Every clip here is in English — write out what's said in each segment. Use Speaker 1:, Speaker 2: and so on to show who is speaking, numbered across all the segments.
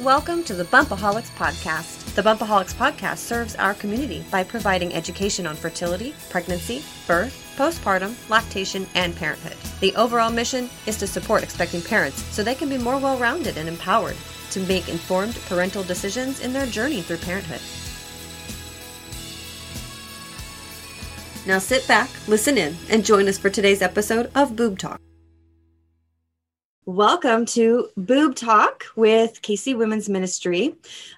Speaker 1: Welcome to the Bumpaholics Podcast. The Bumpaholics Podcast serves our community by providing education on fertility, pregnancy, birth, postpartum, lactation, and parenthood. The overall mission is to support expecting parents so they can be more well rounded and empowered to make informed parental decisions in their journey through parenthood. Now sit back, listen in, and join us for today's episode of Boob Talk. Welcome to Boob Talk with KC Women's Ministry.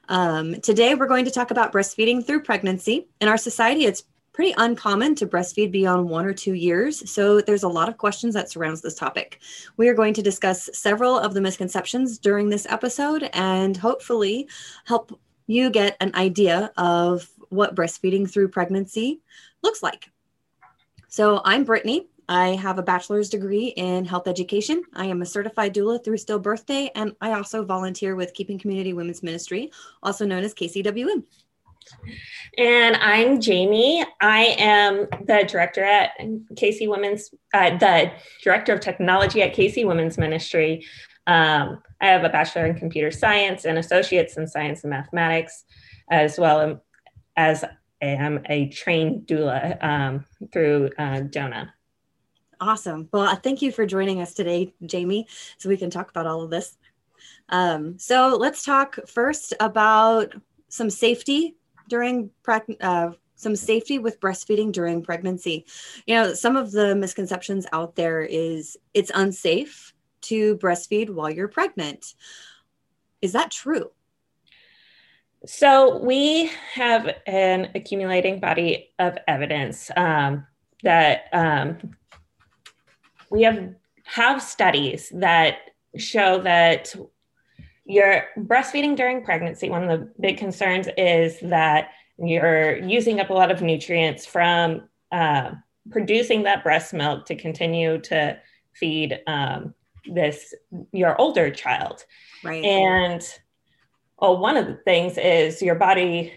Speaker 1: Um, today, we're going to talk about breastfeeding through pregnancy. In our society, it's pretty uncommon to breastfeed beyond one or two years. So, there's a lot of questions that surrounds this topic. We are going to discuss several of the misconceptions during this episode and hopefully help you get an idea of what breastfeeding through pregnancy looks like. So, I'm Brittany. I have a bachelor's degree in health education. I am a certified doula through Stillbirthday, and I also volunteer with Keeping Community Women's Ministry, also known as KCWM.
Speaker 2: And I'm Jamie. I am the director at KC Women's, uh, the director of technology at KC Women's Ministry. Um, I have a bachelor in computer science and associates in science and mathematics, as well as I am a trained doula um, through uh, DONA.
Speaker 1: Awesome. Well, thank you for joining us today, Jamie, so we can talk about all of this. Um, so let's talk first about some safety during uh, some safety with breastfeeding during pregnancy. You know, some of the misconceptions out there is it's unsafe to breastfeed while you're pregnant. Is that true?
Speaker 2: So we have an accumulating body of evidence um, that um, we have have studies that show that you're breastfeeding during pregnancy. One of the big concerns is that you're using up a lot of nutrients from uh, producing that breast milk to continue to feed um, this your older child.
Speaker 1: Right.
Speaker 2: And well, one of the things is your body.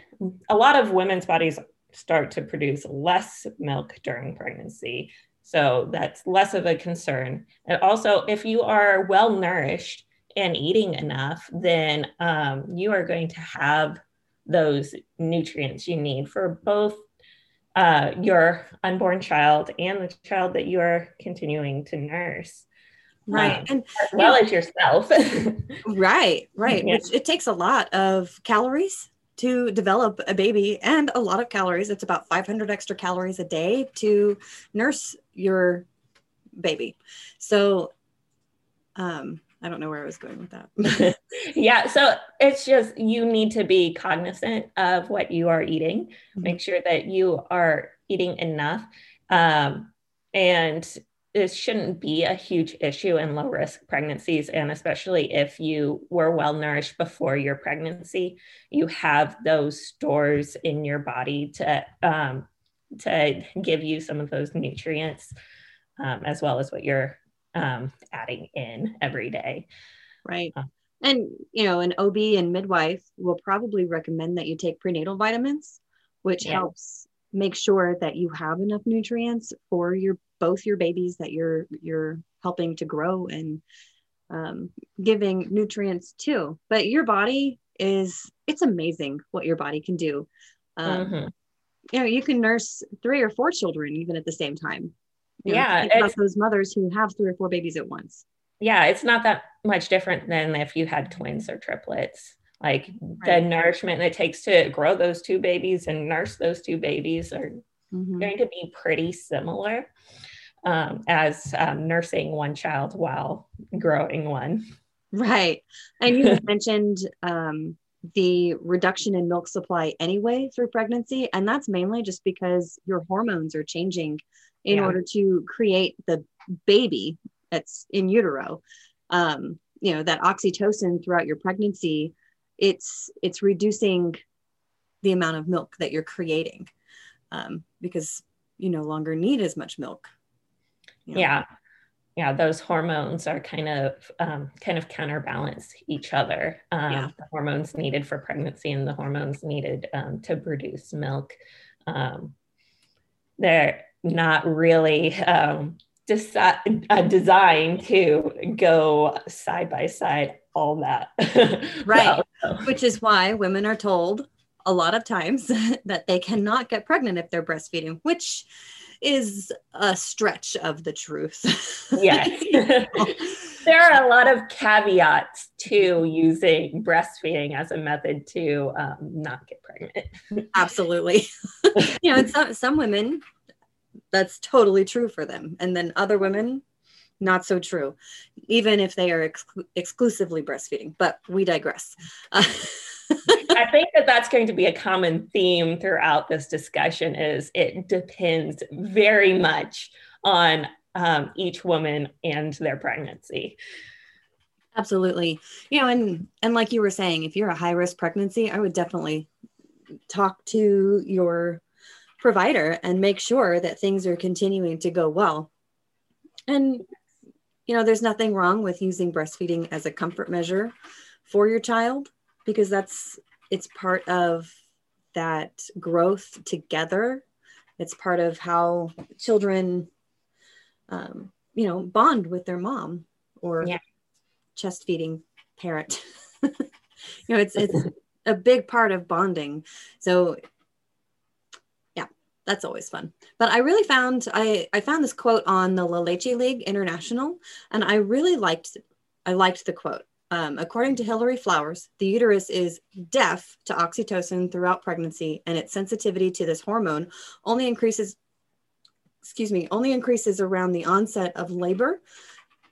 Speaker 2: A lot of women's bodies start to produce less milk during pregnancy so that's less of a concern. And also, if you are well nourished and eating enough, then um, you are going to have those nutrients you need for both uh, your unborn child and the child that you are continuing to nurse.
Speaker 1: Right. Um,
Speaker 2: and as well as yourself.
Speaker 1: right, right. Yeah. Which it takes a lot of calories to develop a baby and a lot of calories. It's about 500 extra calories a day to nurse your baby. So, um, I don't know where I was going with that.
Speaker 2: yeah. So it's just you need to be cognizant of what you are eating, mm-hmm. make sure that you are eating enough. Um, and this shouldn't be a huge issue in low risk pregnancies. And especially if you were well nourished before your pregnancy, you have those stores in your body to, um, to give you some of those nutrients, um, as well as what you're um, adding in every day.
Speaker 1: Right. Uh, and, you know, an OB and midwife will probably recommend that you take prenatal vitamins, which yeah. helps make sure that you have enough nutrients for your both your babies that you're you're helping to grow and um, giving nutrients to but your body is it's amazing what your body can do. Um, mm-hmm. you know you can nurse three or four children even at the same time.
Speaker 2: You know, yeah
Speaker 1: those mothers who have three or four babies at once.
Speaker 2: Yeah it's not that much different than if you had twins or triplets like right. the nourishment it takes to grow those two babies and nurse those two babies are mm-hmm. going to be pretty similar um, as um, nursing one child while growing one.
Speaker 1: Right. And you mentioned um, the reduction in milk supply anyway through pregnancy. And that's mainly just because your hormones are changing in yeah. order to create the baby that's in utero. Um, you know, that oxytocin throughout your pregnancy, it's it's reducing the amount of milk that you're creating um, because you no longer need as much milk.
Speaker 2: Yeah. Yeah those hormones are kind of um, kind of counterbalance each other. Um, yeah. the hormones needed for pregnancy and the hormones needed um, to produce milk. Um, they're not really um, desi- uh, designed to go side by side all that.
Speaker 1: right. Which is why women are told a lot of times that they cannot get pregnant if they're breastfeeding, which is a stretch of the truth.
Speaker 2: yes. there are a lot of caveats to using breastfeeding as a method to um, not get pregnant.
Speaker 1: Absolutely. you know, some, some women, that's totally true for them. And then other women, not so true, even if they are ex- exclusively breastfeeding. But we digress. Uh,
Speaker 2: I think that that's going to be a common theme throughout this discussion is it depends very much on um, each woman and their pregnancy.
Speaker 1: Absolutely. You know, and and like you were saying, if you're a high risk pregnancy, I would definitely talk to your provider and make sure that things are continuing to go well. And you know, there's nothing wrong with using breastfeeding as a comfort measure for your child because that's it's part of that growth together. It's part of how children, um, you know, bond with their mom or yeah. chest feeding parent. you know, it's it's a big part of bonding. So that's always fun. But I really found I I found this quote on the La Leche League International, and I really liked I liked the quote. Um, according to Hilary Flowers, the uterus is deaf to oxytocin throughout pregnancy, and its sensitivity to this hormone only increases, excuse me, only increases around the onset of labor.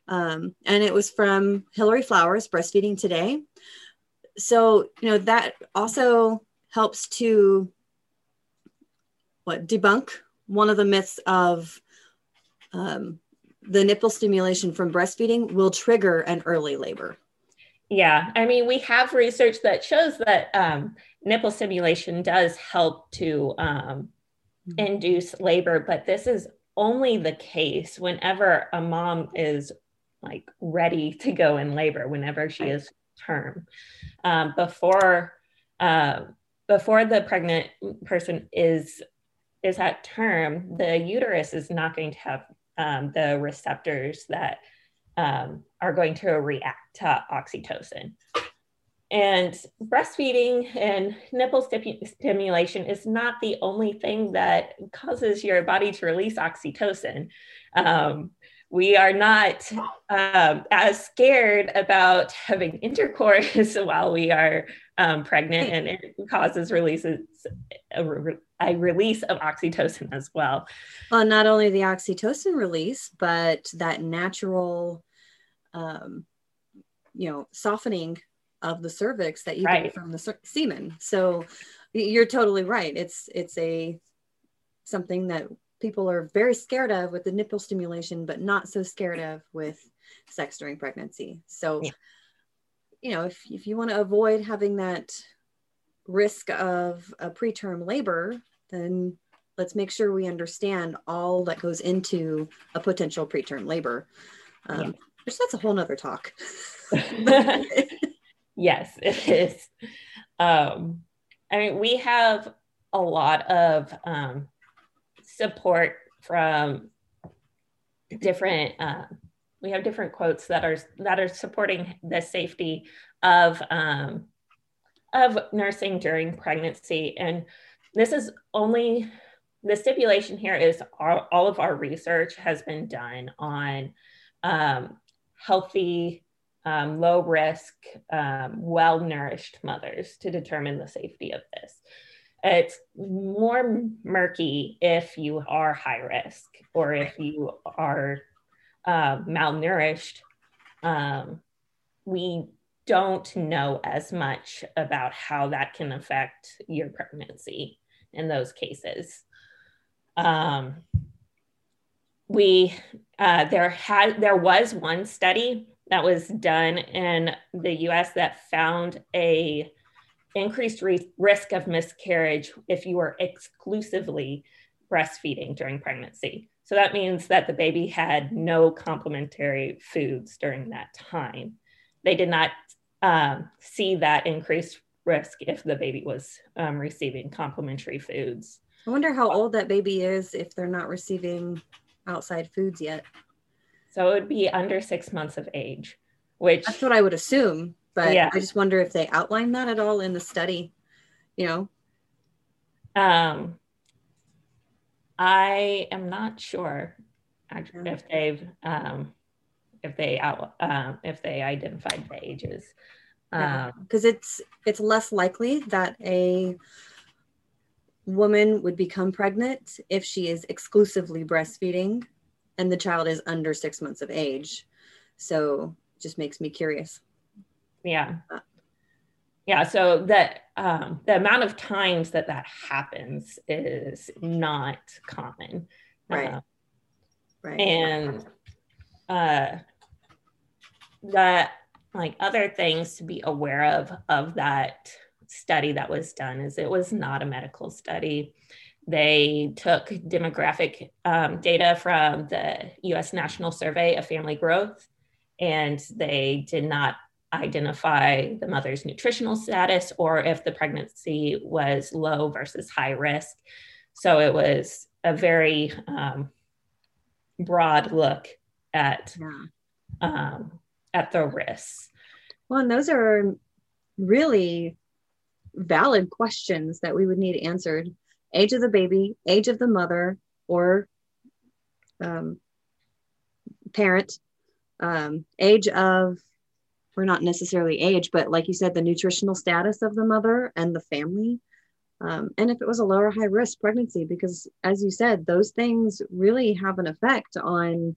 Speaker 1: Um, and it was from Hilary Flowers, Breastfeeding Today. So, you know, that also helps to what debunk one of the myths of um, the nipple stimulation from breastfeeding will trigger an early labor.
Speaker 2: Yeah, I mean, we have research that shows that um, nipple stimulation does help to um, mm-hmm. induce labor, but this is only the case whenever a mom is like ready to go in labor, whenever she is term. Um, before uh, before the pregnant person is is at term, the uterus is not going to have um, the receptors that um, are going to react to oxytocin. And breastfeeding and nipple stimulation is not the only thing that causes your body to release oxytocin. Um, we are not um, as scared about having intercourse while we are um, pregnant, and it causes releases a, a, release of oxytocin as well.
Speaker 1: Well, not only the oxytocin release, but that natural um, you know, softening of the cervix that you right. get from the semen. So you're totally right. It's it's a something that people are very scared of with the nipple stimulation, but not so scared of with sex during pregnancy. So, yeah. you know, if if you want to avoid having that risk of a preterm labor, then let's make sure we understand all that goes into a potential preterm labor. Um, yeah which that's a whole nother talk.
Speaker 2: yes, it is. Um, I mean, we have a lot of um, support from different. Uh, we have different quotes that are that are supporting the safety of um, of nursing during pregnancy, and this is only the stipulation here is all, all of our research has been done on um, healthy, um, low risk, um, well nourished mothers to determine the safety of this. It's more murky if you are high risk or if you are uh, malnourished. Um, we don't know as much about how that can affect your pregnancy in those cases. Um, we uh, there had there was one study that was done in the U.S. that found a increased re- risk of miscarriage if you were exclusively breastfeeding during pregnancy. So that means that the baby had no complementary foods during that time. They did not um, see that increased risk if the baby was um, receiving complementary foods.
Speaker 1: I wonder how old that baby is if they're not receiving outside foods yet.
Speaker 2: So it would be under six months of age. which
Speaker 1: that's what I would assume. But yeah. I just wonder if they outline that at all in the study, you know?
Speaker 2: Um, I am not sure if they've um, if they out um, if they identified the ages.
Speaker 1: Because um, it's it's less likely that a woman would become pregnant if she is exclusively breastfeeding and the child is under six months of age. So just makes me curious.
Speaker 2: Yeah. Uh, yeah so that um, the amount of times that that happens is not common.
Speaker 1: Right. Uh, right.
Speaker 2: and uh that like other things to be aware of of that study that was done is it was not a medical study. They took demographic um, data from the us national survey of family growth and they did not identify the mother's nutritional status or if the pregnancy was low versus high risk. So it was a very um, broad look at yeah. um, at the risks?
Speaker 1: Well, and those are really valid questions that we would need answered. Age of the baby, age of the mother or um, parent, um, age of, or not necessarily age, but like you said, the nutritional status of the mother and the family. Um, and if it was a lower high risk pregnancy, because as you said, those things really have an effect on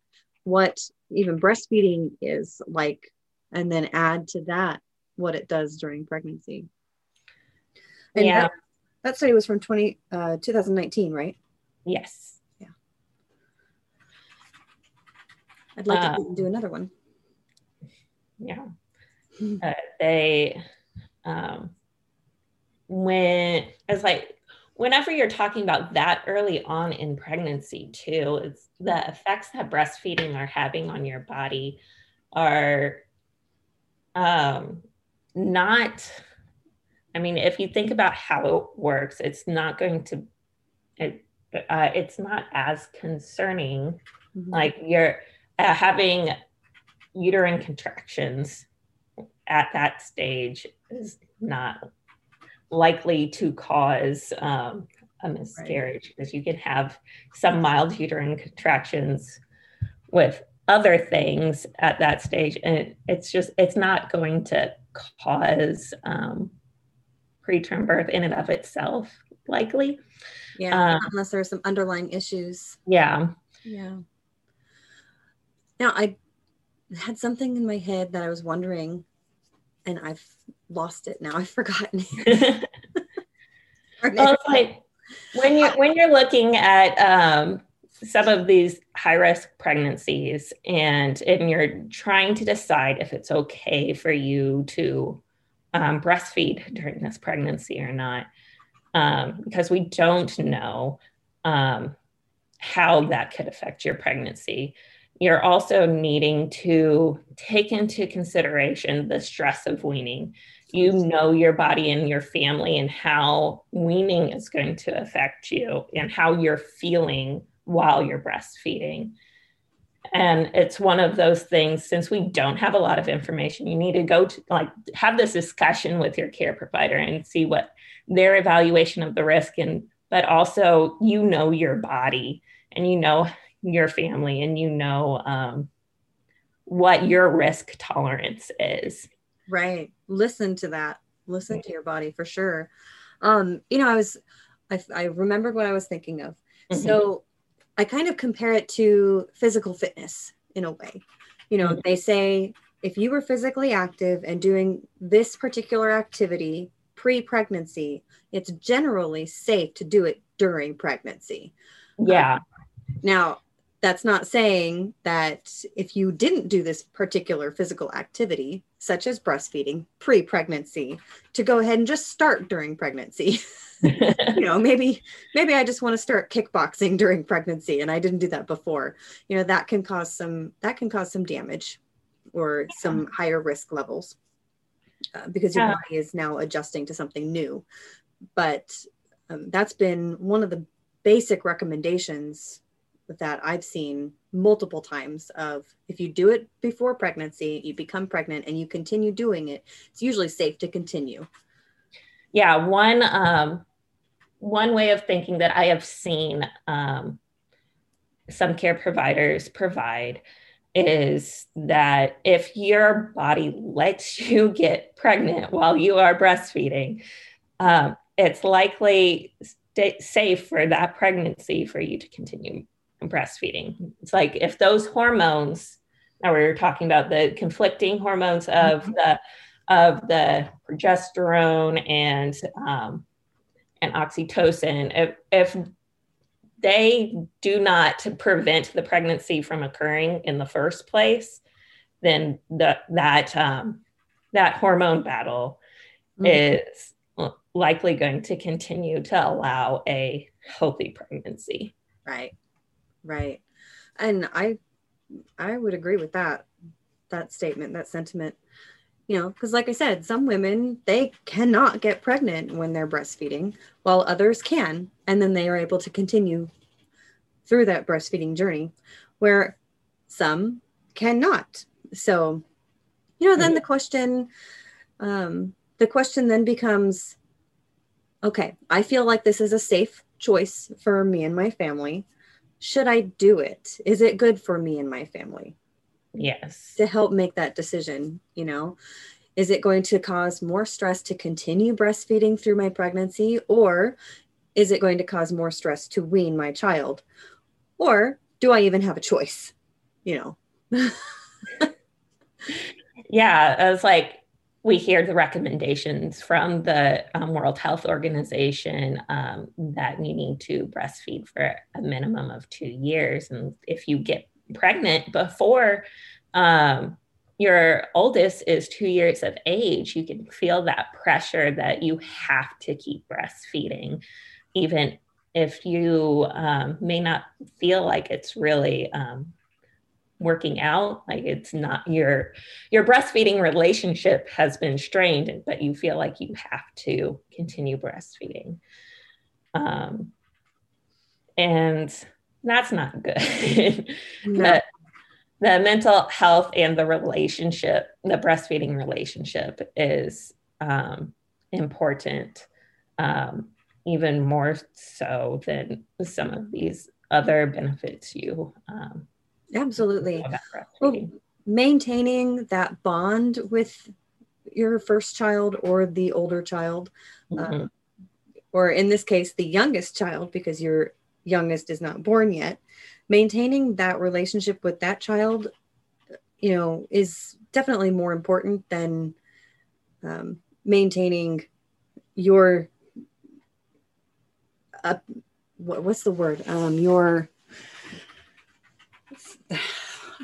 Speaker 1: what even breastfeeding is like, and then add to that what it does during pregnancy. And yeah. That, that study was from 20, uh, 2019, right?
Speaker 2: Yes.
Speaker 1: Yeah. I'd like to do another one.
Speaker 2: Yeah. Uh, they, um, when it's like whenever you're talking about that early on in pregnancy too it's the effects that breastfeeding are having on your body are um, not i mean if you think about how it works it's not going to it, uh, it's not as concerning mm-hmm. like you're uh, having uterine contractions at that stage is not likely to cause um, a miscarriage right. because you can have some mild uterine contractions with other things at that stage. And it's just it's not going to cause um, preterm birth in and of itself likely.
Speaker 1: Yeah um, unless there are some underlying issues.
Speaker 2: Yeah.
Speaker 1: Yeah. Now i had something in my head that i was wondering and i've lost it now. I've forgotten.
Speaker 2: well, it's like when you're when you're looking at um, some of these high risk pregnancies and and you're trying to decide if it's okay for you to um, breastfeed during this pregnancy or not, um, because we don't know um, how that could affect your pregnancy you're also needing to take into consideration the stress of weaning you know your body and your family and how weaning is going to affect you and how you're feeling while you're breastfeeding. And it's one of those things, since we don't have a lot of information, you need to go to like have this discussion with your care provider and see what their evaluation of the risk and but also you know your body and you know your family and you know um, what your risk tolerance is
Speaker 1: Right. Listen to that. Listen to your body for sure. Um, you know, I was, I, I remembered what I was thinking of. Mm-hmm. So I kind of compare it to physical fitness in a way. You know, mm-hmm. they say if you were physically active and doing this particular activity pre pregnancy, it's generally safe to do it during pregnancy.
Speaker 2: Yeah. Um,
Speaker 1: now, that's not saying that if you didn't do this particular physical activity, such as breastfeeding pre pregnancy, to go ahead and just start during pregnancy. you know, maybe maybe I just want to start kickboxing during pregnancy and I didn't do that before. You know, that can cause some that can cause some damage or yeah. some higher risk levels uh, because your yeah. body is now adjusting to something new. But um, that's been one of the basic recommendations that I've seen multiple times of if you do it before pregnancy, you become pregnant and you continue doing it, it's usually safe to continue.
Speaker 2: Yeah, one um one way of thinking that I have seen um, some care providers provide is that if your body lets you get pregnant while you are breastfeeding, um, it's likely safe for that pregnancy for you to continue breastfeeding. It's like if those hormones, now we are talking about the conflicting hormones of mm-hmm. the of the progesterone and um, and oxytocin, if if they do not prevent the pregnancy from occurring in the first place, then the, that um, that hormone battle mm-hmm. is likely going to continue to allow a healthy pregnancy.
Speaker 1: Right. Right. And I I would agree with that that statement, that sentiment. You know, because like I said, some women they cannot get pregnant when they're breastfeeding, while others can, and then they are able to continue through that breastfeeding journey, where some cannot. So, you know, then the question, um, the question then becomes, okay, I feel like this is a safe choice for me and my family should I do it? Is it good for me and my family?
Speaker 2: Yes.
Speaker 1: To help make that decision, you know, is it going to cause more stress to continue breastfeeding through my pregnancy or is it going to cause more stress to wean my child? Or do I even have a choice? You know.
Speaker 2: yeah, it's like we hear the recommendations from the um, World Health Organization um, that you need to breastfeed for a minimum of two years. And if you get pregnant before um, your oldest is two years of age, you can feel that pressure that you have to keep breastfeeding, even if you um, may not feel like it's really um, working out like it's not your your breastfeeding relationship has been strained but you feel like you have to continue breastfeeding um, and that's not good no. the, the mental health and the relationship the breastfeeding relationship is um, important um, even more so than some of these other benefits you um,
Speaker 1: Absolutely. Well, maintaining that bond with your first child or the older child, mm-hmm. uh, or in this case, the youngest child, because your youngest is not born yet, maintaining that relationship with that child, you know, is definitely more important than um, maintaining your uh, what, what's the word um, your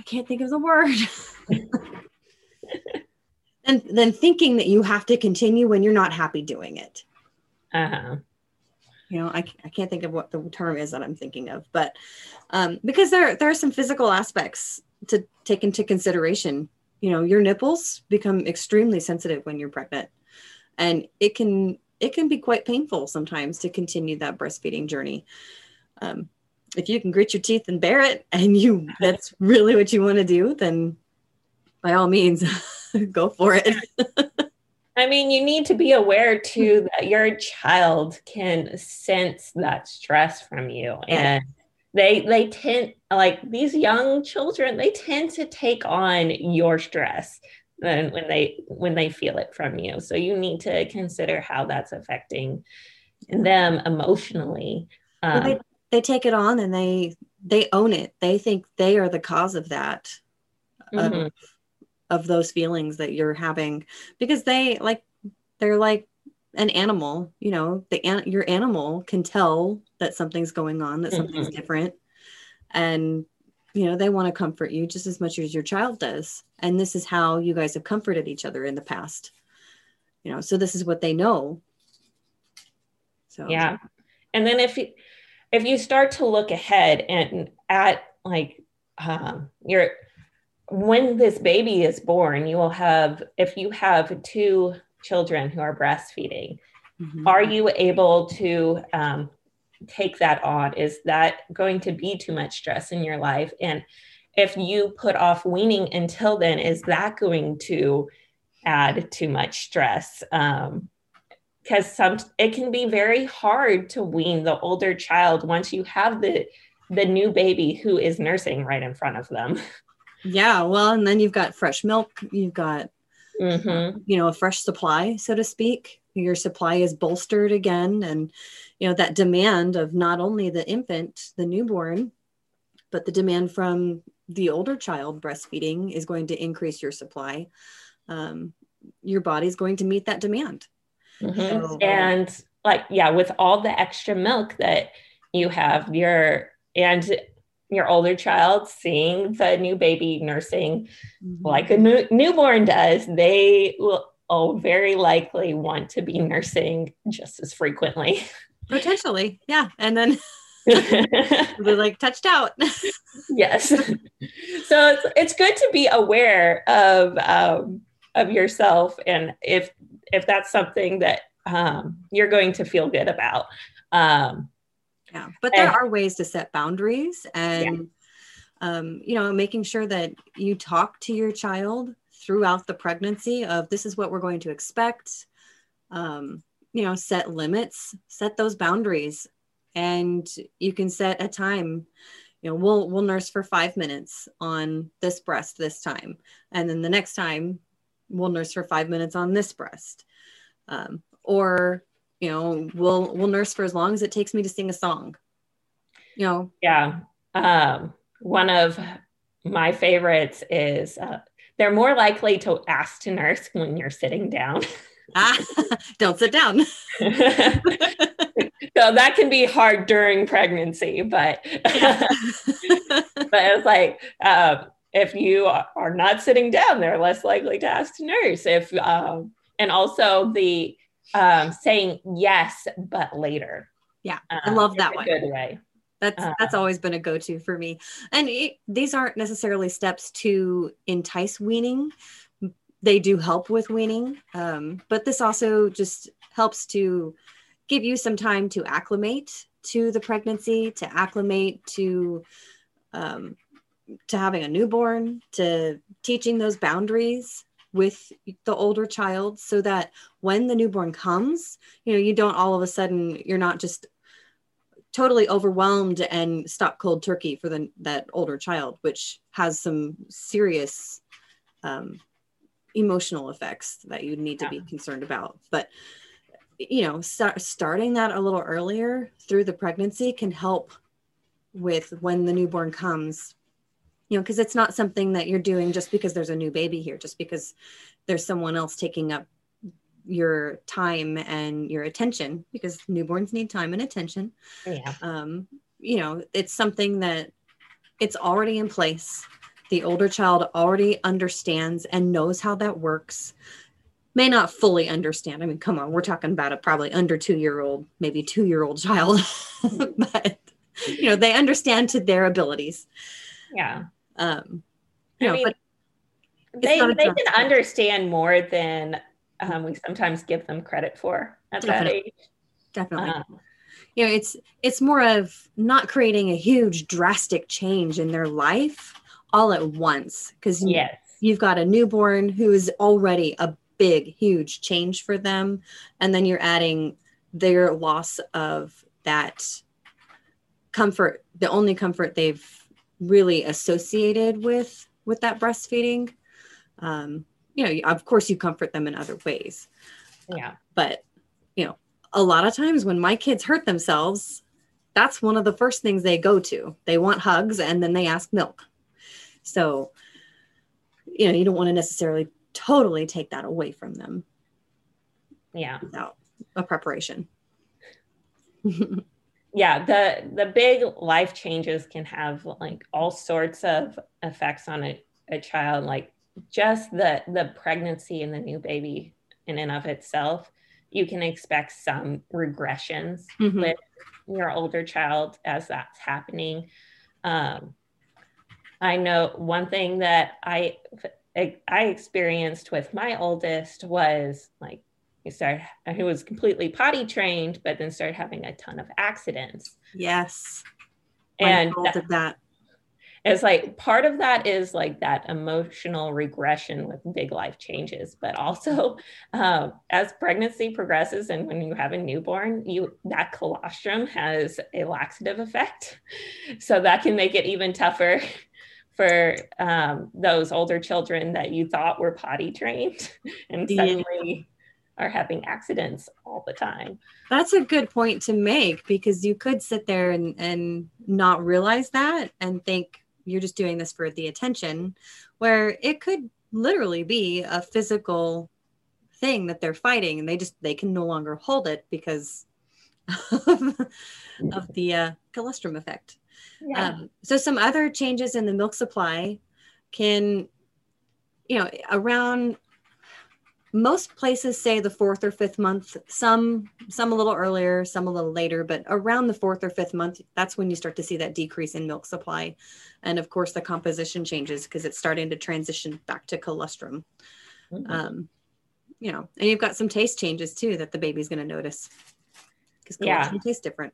Speaker 1: can't think of the word. and then thinking that you have to continue when you're not happy doing it.
Speaker 2: Uh-huh.
Speaker 1: You know, I, I can't think of what the term is that I'm thinking of, but um, because there there are some physical aspects to take into consideration. You know, your nipples become extremely sensitive when you're pregnant, and it can it can be quite painful sometimes to continue that breastfeeding journey. Um, if you can grit your teeth and bear it and you that's really what you want to do then by all means go for it.
Speaker 2: I mean you need to be aware too that your child can sense that stress from you and they they tend like these young children they tend to take on your stress when, when they when they feel it from you. So you need to consider how that's affecting them emotionally
Speaker 1: um, well, they, take it on and they they own it. They think they are the cause of that mm-hmm. of, of those feelings that you're having. Because they like they're like an animal you know the an- your animal can tell that something's going on that something's mm-hmm. different. And you know they want to comfort you just as much as your child does. And this is how you guys have comforted each other in the past. You know so this is what they know.
Speaker 2: So yeah. And then if if you start to look ahead and at like um, your when this baby is born, you will have if you have two children who are breastfeeding, mm-hmm. are you able to um, take that on? Is that going to be too much stress in your life? And if you put off weaning until then, is that going to add too much stress? Um, because some it can be very hard to wean the older child once you have the the new baby who is nursing right in front of them.
Speaker 1: Yeah, well, and then you've got fresh milk, you've got mm-hmm. you know a fresh supply, so to speak. Your supply is bolstered again, and you know that demand of not only the infant, the newborn, but the demand from the older child breastfeeding is going to increase your supply. Um, your body's going to meet that demand.
Speaker 2: Mm-hmm. So, and like, yeah, with all the extra milk that you have, your and your older child seeing the new baby nursing mm-hmm. like a new, newborn does, they will oh, very likely want to be nursing just as frequently.
Speaker 1: Potentially, yeah. And then they're like touched out.
Speaker 2: yes. So it's, it's good to be aware of um, of yourself and if if that's something that um, you're going to feel good about. Um,
Speaker 1: yeah, but there and, are ways to set boundaries and, yeah. um, you know, making sure that you talk to your child throughout the pregnancy of this is what we're going to expect. Um, you know, set limits, set those boundaries, and you can set a time you know we'll we'll nurse for five minutes on this breast this time and then the next time we'll nurse for five minutes on this breast. Um, or you know we'll we'll nurse for as long as it takes me to sing a song. You know?
Speaker 2: Yeah. Um, one of my favorites is uh, they're more likely to ask to nurse when you're sitting down.
Speaker 1: Ah, don't sit down. So
Speaker 2: that can be hard during pregnancy but but it's like uh, if you are not sitting down they're less likely to ask to nurse if um, and also the um, saying yes but later.
Speaker 1: Yeah, I um, love that one. Good way. That's uh, that's always been a go-to for me. And it, these aren't necessarily steps to entice weaning. They do help with weaning, um, but this also just helps to give you some time to acclimate to the pregnancy, to acclimate to um, to having a newborn, to teaching those boundaries with the older child so that when the newborn comes you know you don't all of a sudden you're not just totally overwhelmed and stop cold turkey for the, that older child which has some serious um, emotional effects that you need to yeah. be concerned about but you know start, starting that a little earlier through the pregnancy can help with when the newborn comes you know because it's not something that you're doing just because there's a new baby here just because there's someone else taking up your time and your attention because newborns need time and attention. Yeah. Um you know it's something that it's already in place. The older child already understands and knows how that works. May not fully understand. I mean come on we're talking about a probably under two year old maybe two year old child. But you know they understand to their abilities.
Speaker 2: Yeah um, I mean, they, they can understand more than um, we sometimes give them credit for at Definitely. that age.
Speaker 1: Definitely. Um, you know, it's it's more of not creating a huge drastic change in their life all at once because yes. you've got a newborn who is already a big, huge change for them, and then you're adding their loss of that comfort, the only comfort they've really associated with with that breastfeeding. Um, you know of course you comfort them in other ways.
Speaker 2: Yeah.
Speaker 1: But you know a lot of times when my kids hurt themselves that's one of the first things they go to. They want hugs and then they ask milk. So you know you don't want to necessarily totally take that away from them
Speaker 2: yeah.
Speaker 1: without a preparation
Speaker 2: yeah the the big life changes can have like all sorts of effects on a, a child like just the the pregnancy and the new baby in and of itself you can expect some regressions mm-hmm. with your older child as that's happening um, i know one thing that i i experienced with my oldest was like he started he was completely potty trained but then started having a ton of accidents.
Speaker 1: Yes.
Speaker 2: And
Speaker 1: that, that.
Speaker 2: it's like part of that is like that emotional regression with big life changes but also uh, as pregnancy progresses and when you have a newborn you that colostrum has a laxative effect. So that can make it even tougher for um, those older children that you thought were potty trained and suddenly are having accidents all the time.
Speaker 1: That's a good point to make because you could sit there and, and not realize that and think you're just doing this for the attention, where it could literally be a physical thing that they're fighting and they just they can no longer hold it because of, of the uh, colostrum effect. Yeah. Um, so some other changes in the milk supply can, you know, around most places say the fourth or fifth month some some a little earlier some a little later but around the fourth or fifth month that's when you start to see that decrease in milk supply and of course the composition changes because it's starting to transition back to colostrum mm-hmm. um, you know and you've got some taste changes too that the baby's going to notice because colostrum yeah. tastes different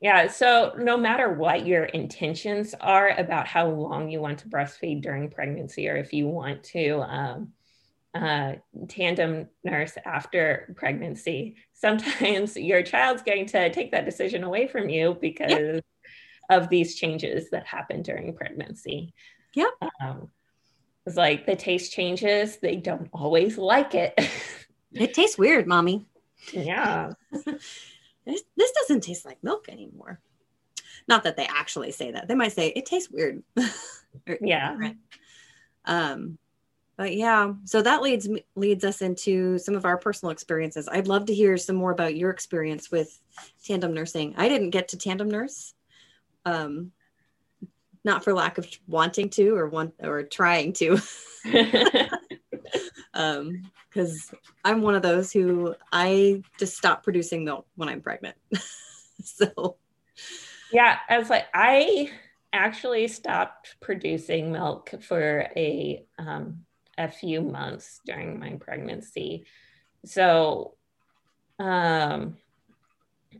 Speaker 2: yeah. So, no matter what your intentions are about how long you want to breastfeed during pregnancy, or if you want to um, uh, tandem nurse after pregnancy, sometimes your child's going to take that decision away from you because yep. of these changes that happen during pregnancy.
Speaker 1: Yeah.
Speaker 2: Um, it's like the taste changes, they don't always like it.
Speaker 1: it tastes weird, mommy.
Speaker 2: Yeah.
Speaker 1: this, this doesn't taste like milk anymore. Not that they actually say that. They might say it tastes weird.
Speaker 2: or, yeah.
Speaker 1: Um, but yeah, so that leads leads us into some of our personal experiences. I'd love to hear some more about your experience with tandem nursing. I didn't get to tandem nurse, um, not for lack of wanting to or want or trying to, um, because I'm one of those who I just stop producing milk when I'm pregnant. so,
Speaker 2: yeah, I was like, I actually stopped producing milk for a um, a few months during my pregnancy. So um,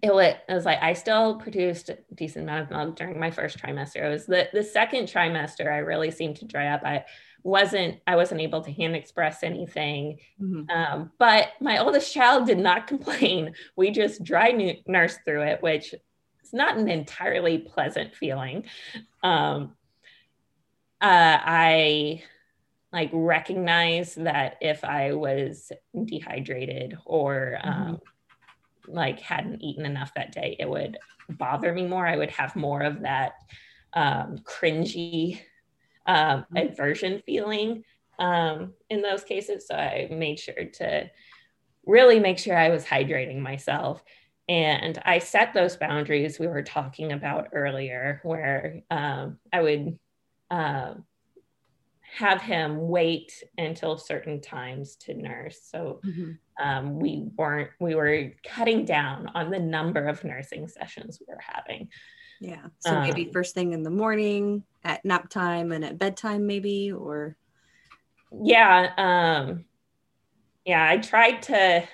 Speaker 2: it was, it was like I still produced a decent amount of milk during my first trimester. It was the, the second trimester I really seemed to dry up. I wasn't I wasn't able to hand express anything. Mm-hmm. Um, but my oldest child did not complain. We just dry nursed through it, which is not an entirely pleasant feeling. Um, uh, I like recognize that if I was dehydrated or mm-hmm. um, like hadn't eaten enough that day, it would bother me more. I would have more of that um, cringy um, mm-hmm. aversion feeling um, in those cases. So I made sure to really make sure I was hydrating myself. And I set those boundaries we were talking about earlier, where um, I would uh, have him wait until certain times to nurse. So mm-hmm. um, we weren't, we were cutting down on the number of nursing sessions we were having.
Speaker 1: Yeah. So um, maybe first thing in the morning, at nap time, and at bedtime, maybe, or.
Speaker 2: Yeah. Um, yeah. I tried to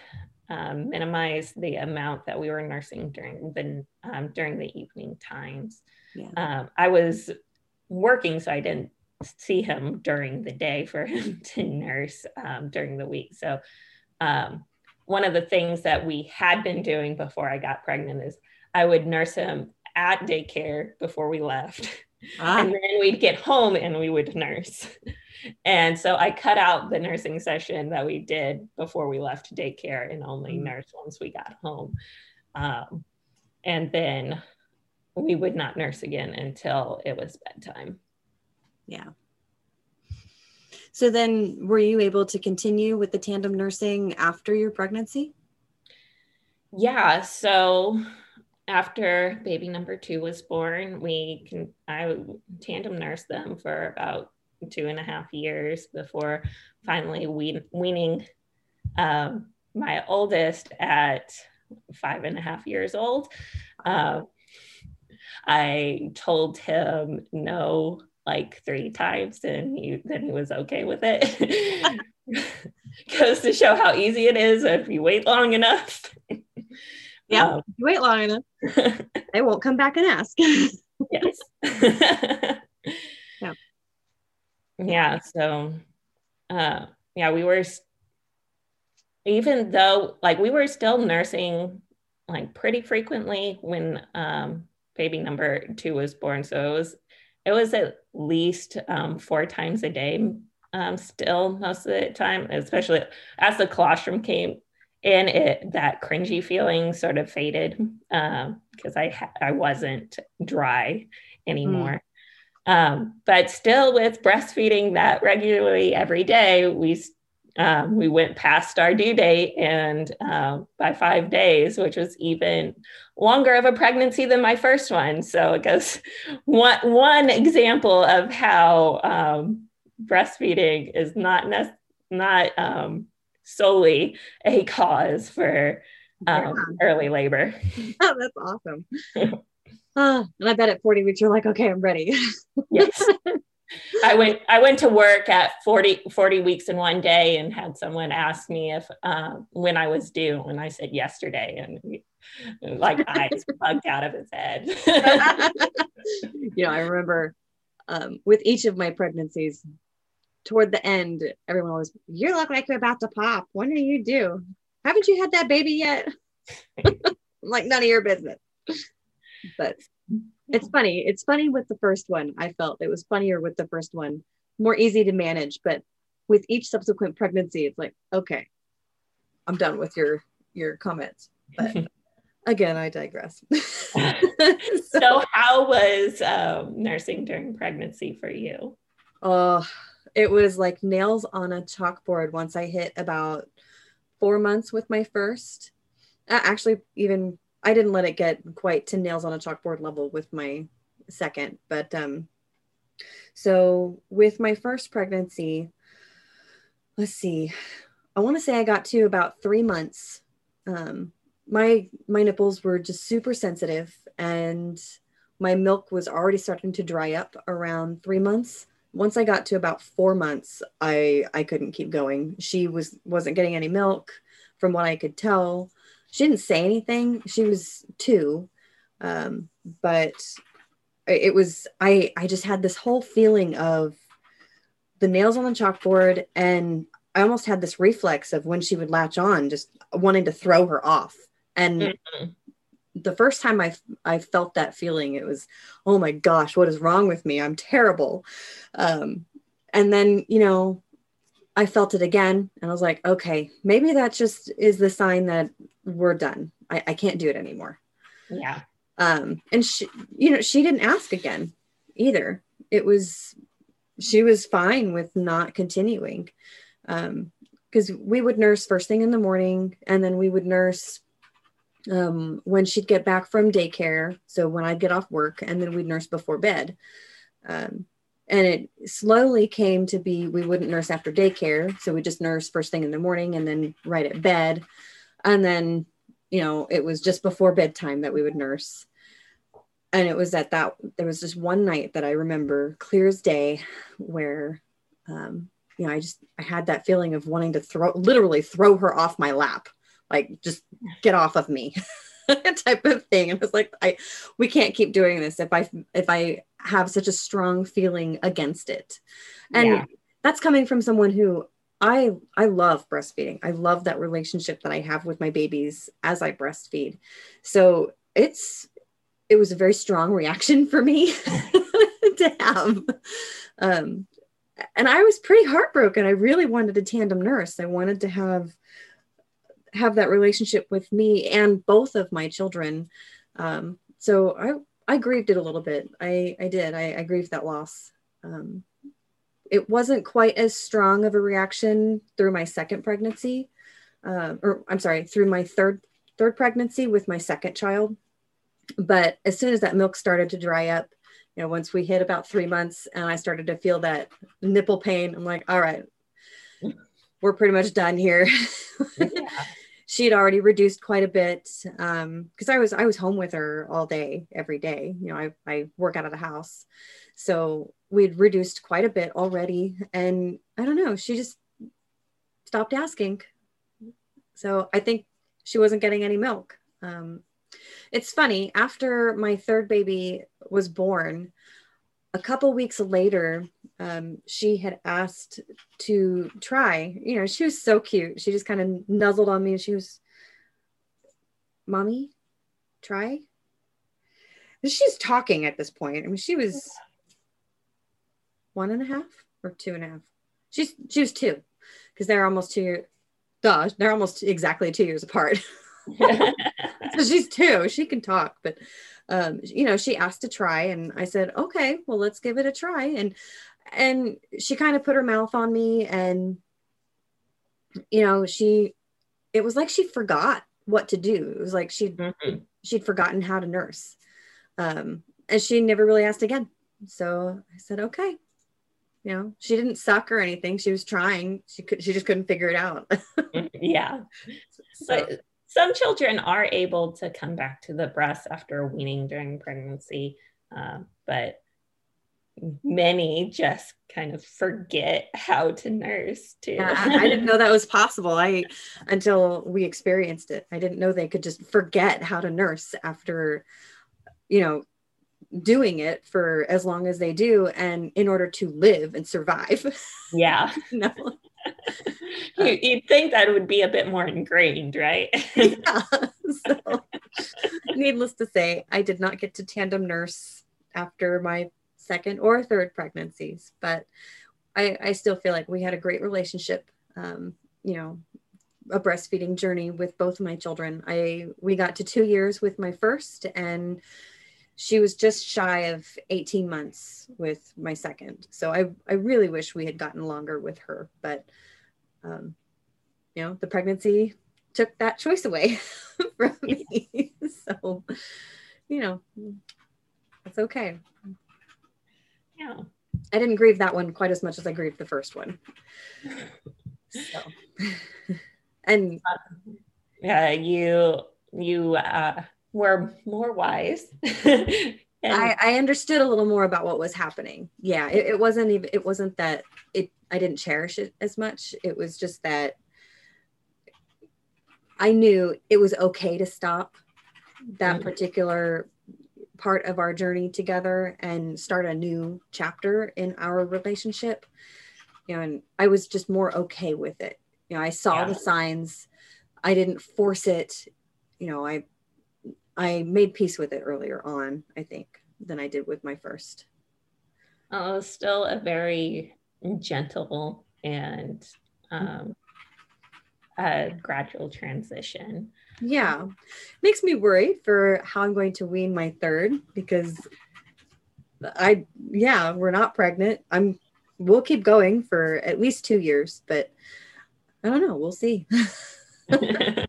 Speaker 2: um, minimize the amount that we were nursing during the um, during the evening times. Yeah. Um, I was working, so I didn't see him during the day for him to nurse um, during the week. So, um, one of the things that we had been doing before I got pregnant is I would nurse him at daycare before we left. Ah. And then we'd get home and we would nurse. And so I cut out the nursing session that we did before we left daycare and only mm-hmm. nurse once we got home. Um, and then we would not nurse again until it was bedtime.
Speaker 1: Yeah. So then were you able to continue with the tandem nursing after your pregnancy?
Speaker 2: Yeah. So after baby number two was born, we can I tandem nursed them for about two and a half years before finally we- weaning um, my oldest at five and a half years old. Uh, I told him no like three times and he then he was okay with it goes to show how easy it is if you wait long enough.
Speaker 1: Yeah, um, you wait long enough, they won't come back and ask.
Speaker 2: yes.
Speaker 1: yeah.
Speaker 2: Yeah. So, uh, yeah, we were, even though like we were still nursing like pretty frequently when um, baby number two was born. So it was, it was at least um, four times a day um, still most of the time, especially as the colostrum came in, it that cringy feeling sort of faded because um, I ha- I wasn't dry anymore. Mm. Um, but still, with breastfeeding that regularly every day, we um, we went past our due date and um, by five days, which was even longer of a pregnancy than my first one. So I guess one, one example of how um, breastfeeding is not ne- not um, solely a cause for um, yeah. early labor.
Speaker 1: Oh, that's awesome. uh, and I bet at 40 weeks you're like, okay, I'm ready.
Speaker 2: yes. I went I went to work at 40, 40 weeks in one day and had someone ask me if uh, when I was due and I said yesterday and like eyes bugged out of his head.
Speaker 1: you know, I remember um, with each of my pregnancies, toward the end, everyone was, You look like you're about to pop. When do you do? Haven't you had that baby yet? like, none of your business. But it's funny. It's funny with the first one. I felt it was funnier with the first one, more easy to manage. But with each subsequent pregnancy, it's like, okay, I'm done with your your comments. But again, I digress.
Speaker 2: so, how was um, nursing during pregnancy for you?
Speaker 1: Oh, it was like nails on a chalkboard once I hit about four months with my first. Uh, actually, even I didn't let it get quite to nails on a chalkboard level with my second, but um, so with my first pregnancy, let's see, I want to say I got to about three months. Um, my my nipples were just super sensitive, and my milk was already starting to dry up around three months once I got to about four months, I I couldn't keep going. She was wasn't getting any milk, from what I could tell. She didn't say anything. She was two, um, but it was I I just had this whole feeling of the nails on the chalkboard, and I almost had this reflex of when she would latch on, just wanting to throw her off. And mm-hmm the first time I I felt that feeling, it was, oh my gosh, what is wrong with me? I'm terrible. Um, and then you know, I felt it again, and I was like, okay, maybe that just is the sign that we're done. I, I can't do it anymore.
Speaker 2: Yeah.
Speaker 1: Um, and she, you know, she didn't ask again either. It was, she was fine with not continuing. Um, because we would nurse first thing in the morning, and then we would nurse um, when she'd get back from daycare. So when I'd get off work, and then we'd nurse before bed. Um, and it slowly came to be we wouldn't nurse after daycare. So we just nurse first thing in the morning and then right at bed. And then, you know, it was just before bedtime that we would nurse. And it was at that, there was just one night that I remember clear as day where, um, you know, I just, I had that feeling of wanting to throw, literally throw her off my lap like just get off of me type of thing and I was like i we can't keep doing this if i if i have such a strong feeling against it and yeah. that's coming from someone who i i love breastfeeding i love that relationship that i have with my babies as i breastfeed so it's it was a very strong reaction for me to have um and i was pretty heartbroken i really wanted a tandem nurse i wanted to have have that relationship with me and both of my children. Um, so I I grieved it a little bit. I I did. I, I grieved that loss. Um, it wasn't quite as strong of a reaction through my second pregnancy, uh, or I'm sorry, through my third third pregnancy with my second child. But as soon as that milk started to dry up, you know, once we hit about three months and I started to feel that nipple pain, I'm like, all right, we're pretty much done here. Yeah she had already reduced quite a bit because um, I was I was home with her all day every day. You know, I I work out of the house, so we'd reduced quite a bit already. And I don't know, she just stopped asking. So I think she wasn't getting any milk. Um, it's funny, after my third baby was born, a couple weeks later, um, she had asked to try. You know, she was so cute. She just kind of nuzzled on me and she was, Mommy, try. And she's talking at this point. I mean, she was one and a half or two and a half. She's she was two because they're almost two years. Duh, they're almost exactly two years apart. so she's two. She can talk, but um, you know, she asked to try, and I said, okay, well, let's give it a try. And and she kind of put her mouth on me, and you know, she it was like she forgot what to do. It was like she'd mm-hmm. she'd forgotten how to nurse, um, and she never really asked again. So I said, okay. You know, she didn't suck or anything. She was trying. She could. She just couldn't figure it out.
Speaker 2: yeah. So, but some children are able to come back to the breast after weaning during pregnancy, uh, but many just kind of forget how to nurse too.
Speaker 1: yeah, I didn't know that was possible. I until we experienced it. I didn't know they could just forget how to nurse after, you know, doing it for as long as they do and in order to live and survive.
Speaker 2: Yeah. no. You, would think that would be a bit more ingrained, right? yeah.
Speaker 1: So, needless to say, I did not get to tandem nurse after my second or third pregnancies, but I, I still feel like we had a great relationship. Um, you know, a breastfeeding journey with both of my children. I we got to two years with my first, and she was just shy of 18 months with my second. So I I really wish we had gotten longer with her, but um, you know, the pregnancy took that choice away from me. so, you know, it's okay.
Speaker 2: Yeah.
Speaker 1: I didn't grieve that one quite as much as I grieved the first one. So, and
Speaker 2: yeah, you you uh, were more wise.
Speaker 1: I, I understood a little more about what was happening. Yeah, it, it wasn't even it wasn't that it I didn't cherish it as much. It was just that I knew it was okay to stop that mm-hmm. particular part of our journey together and start a new chapter in our relationship. You know, and I was just more okay with it. You know, I saw yeah. the signs. I didn't force it. You know, I I made peace with it earlier on, I think, than I did with my first.
Speaker 2: Oh, still a very gentle and um, a gradual transition.
Speaker 1: Yeah. Makes me worry for how I'm going to wean my third because I, yeah, we're not pregnant. I'm, we'll keep going for at least two years, but I don't know. We'll see.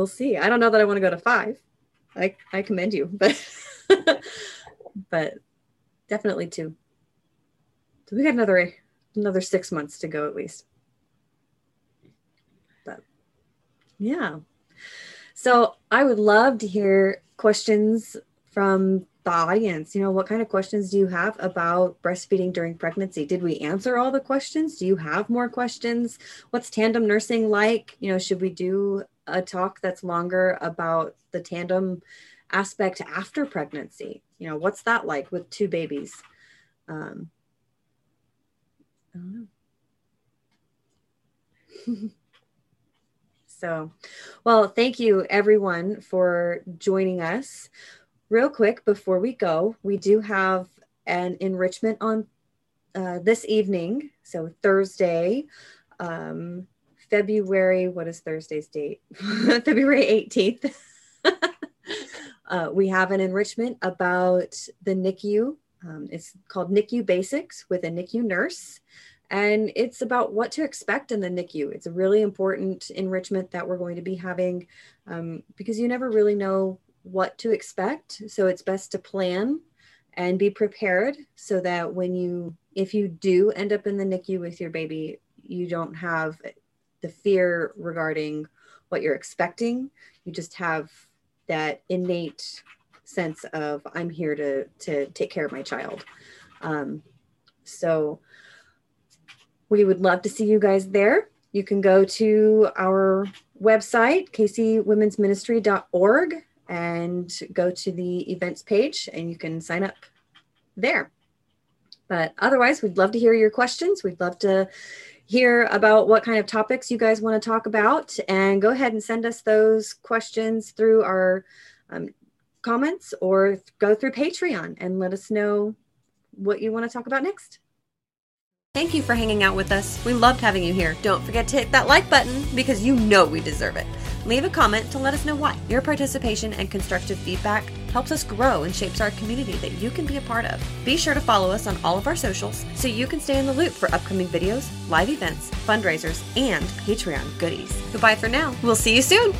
Speaker 1: we'll see. I don't know that I want to go to five. I, I commend you, but, but definitely two. So we got another another six months to go at least. But yeah. So I would love to hear questions from the audience. You know, what kind of questions do you have about breastfeeding during pregnancy? Did we answer all the questions? Do you have more questions? What's tandem nursing like? You know, should we do a talk that's longer about the tandem aspect after pregnancy? You know, what's that like with two babies? Um, so, well, thank you everyone for joining us. Real quick before we go, we do have an enrichment on uh, this evening. So, Thursday, um, February, what is Thursday's date? February 18th. uh, we have an enrichment about the NICU um, it's called NICU Basics with a NICU nurse. And it's about what to expect in the NICU. It's a really important enrichment that we're going to be having um, because you never really know what to expect. So it's best to plan and be prepared so that when you, if you do end up in the NICU with your baby, you don't have the fear regarding what you're expecting. You just have that innate sense of I'm here to to take care of my child. Um, so We would love to see you guys there. You can go to our website, kcwomensministry.org, and go to the events page and you can sign up there. But otherwise, we'd love to hear your questions. We'd love to hear about what kind of topics you guys want to talk about. And go ahead and send us those questions through our um, comments or go through Patreon and let us know what you want to talk about next. Thank you for hanging out with us. We loved having you here. Don't forget to hit that like button because you know we deserve it. Leave a comment to let us know why. Your participation and constructive feedback helps us grow and shapes our community that you can be a part of. Be sure to follow us on all of our socials so you can stay in the loop for upcoming videos, live events, fundraisers, and Patreon goodies. Goodbye for now. We'll see you soon.